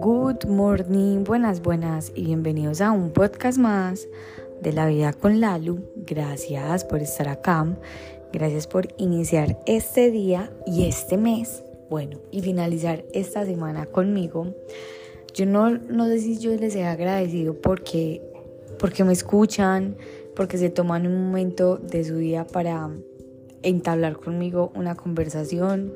Good morning, buenas, buenas y bienvenidos a un podcast más de la vida con Lalu. Gracias por estar acá, gracias por iniciar este día y este mes, bueno, y finalizar esta semana conmigo. Yo no, no sé si yo les he agradecido porque, porque me escuchan, porque se toman un momento de su día para entablar conmigo una conversación,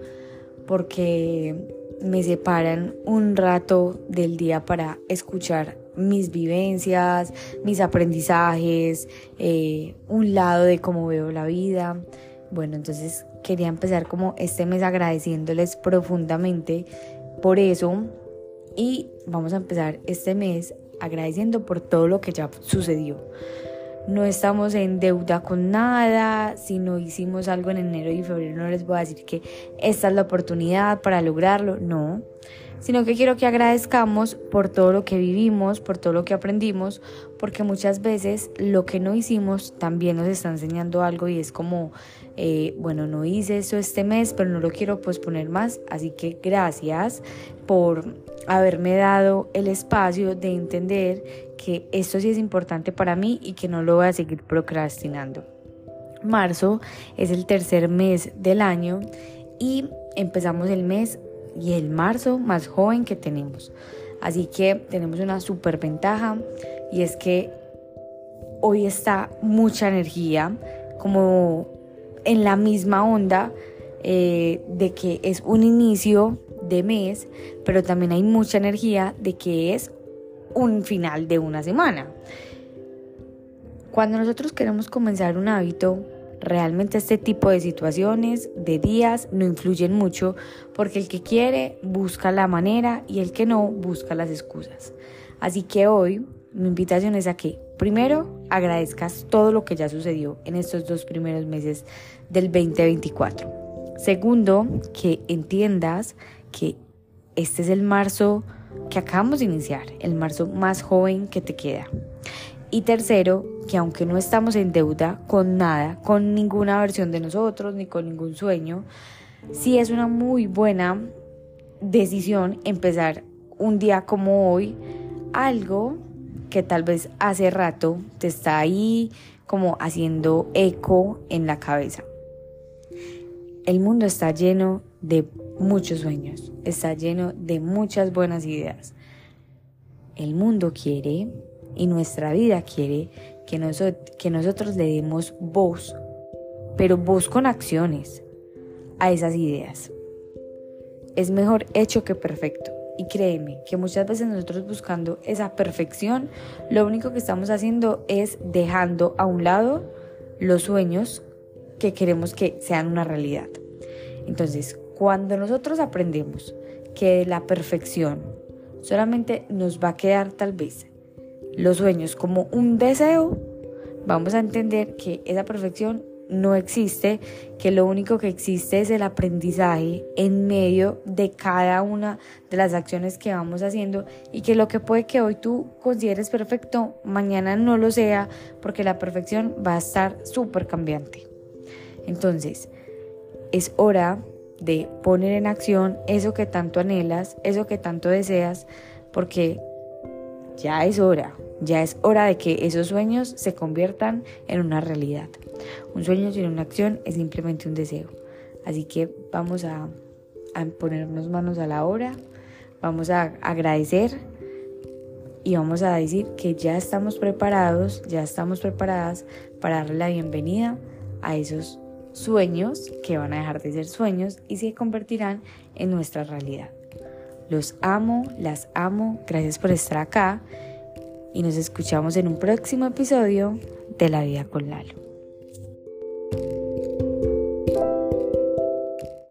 porque me separan un rato del día para escuchar mis vivencias, mis aprendizajes, eh, un lado de cómo veo la vida. Bueno, entonces quería empezar como este mes agradeciéndoles profundamente por eso y vamos a empezar este mes agradeciendo por todo lo que ya sucedió no estamos en deuda con nada, si no hicimos algo en enero y febrero no les voy a decir que esta es la oportunidad para lograrlo, no, sino que quiero que agradezcamos por todo lo que vivimos, por todo lo que aprendimos, porque muchas veces lo que no hicimos también nos está enseñando algo y es como, eh, bueno, no hice eso este mes, pero no lo quiero posponer más, así que gracias por haberme dado el espacio de entender que esto sí es importante para mí y que no lo voy a seguir procrastinando. Marzo es el tercer mes del año y empezamos el mes y el marzo más joven que tenemos. Así que tenemos una super ventaja y es que hoy está mucha energía como en la misma onda eh, de que es un inicio de mes, pero también hay mucha energía de que es un final de una semana. Cuando nosotros queremos comenzar un hábito, realmente este tipo de situaciones, de días, no influyen mucho porque el que quiere busca la manera y el que no busca las excusas. Así que hoy mi invitación es a que primero agradezcas todo lo que ya sucedió en estos dos primeros meses del 2024. Segundo, que entiendas que este es el marzo que acabamos de iniciar, el marzo más joven que te queda. Y tercero, que aunque no estamos en deuda con nada, con ninguna versión de nosotros, ni con ningún sueño, sí es una muy buena decisión empezar un día como hoy, algo que tal vez hace rato te está ahí como haciendo eco en la cabeza. El mundo está lleno de muchos sueños, está lleno de muchas buenas ideas. El mundo quiere y nuestra vida quiere que, nosotros le demos voz, pero voz con acciones a esas ideas. Es mejor hecho que perfecto. Y créeme que muchas veces nosotros buscando esa perfección, lo único que estamos haciendo es dejando a un lado los sueños que queremos que sean una realidad. Entonces, cuando nosotros aprendemos que la perfección solamente nos va a quedar tal vez los sueños como un deseo, vamos a entender que esa perfección no existe, que lo único que existe es el aprendizaje en medio de cada una de las acciones que vamos haciendo y que lo que puede que hoy tú consideres perfecto, mañana no lo sea, porque la perfección va a estar súper cambiante. Entonces, es hora de poner en acción eso que tanto anhelas, eso que tanto deseas, porque ya es hora, ya es hora de que esos sueños se conviertan en una realidad. Un sueño sin una acción es simplemente un deseo. Así que vamos a, ponernos manos a la obra, vamos a agradecer y vamos a decir que ya estamos preparados, ya estamos preparadas para darle la bienvenida a esos sueños que van a dejar de ser sueños y se convertirán en nuestra realidad. Los amo, las amo. Gracias por estar acá. Y nos escuchamos en un próximo episodio de La Vida con Lalo.